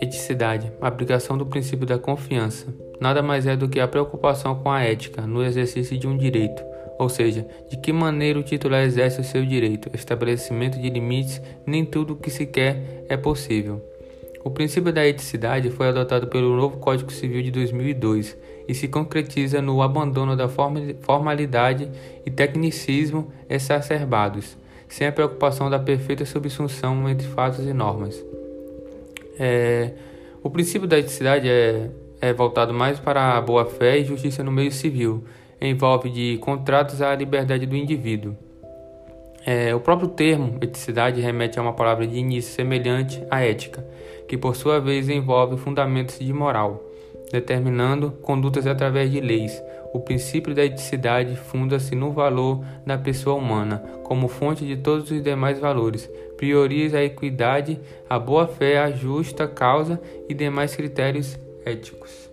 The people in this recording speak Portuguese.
Eticidade aplicação do princípio da confiança. Nada mais é do que a preocupação com a ética no exercício de um direito, ou seja, de que maneira o titular exerce o seu direito, estabelecimento de limites, nem tudo o que se quer é possível. O princípio da eticidade foi adotado pelo novo Código Civil de 2002 e se concretiza no abandono da formalidade e tecnicismo exacerbados, sem a preocupação da perfeita subsunção entre fatos e normas. É, o princípio da eticidade é, é voltado mais para a boa-fé e justiça no meio civil, envolve de contratos à liberdade do indivíduo. É, o próprio termo eticidade remete a uma palavra de início semelhante à ética, que por sua vez envolve fundamentos de moral, determinando condutas através de leis. O princípio da eticidade funda-se no valor da pessoa humana, como fonte de todos os demais valores, prioriza a equidade, a boa-fé, a justa causa e demais critérios éticos.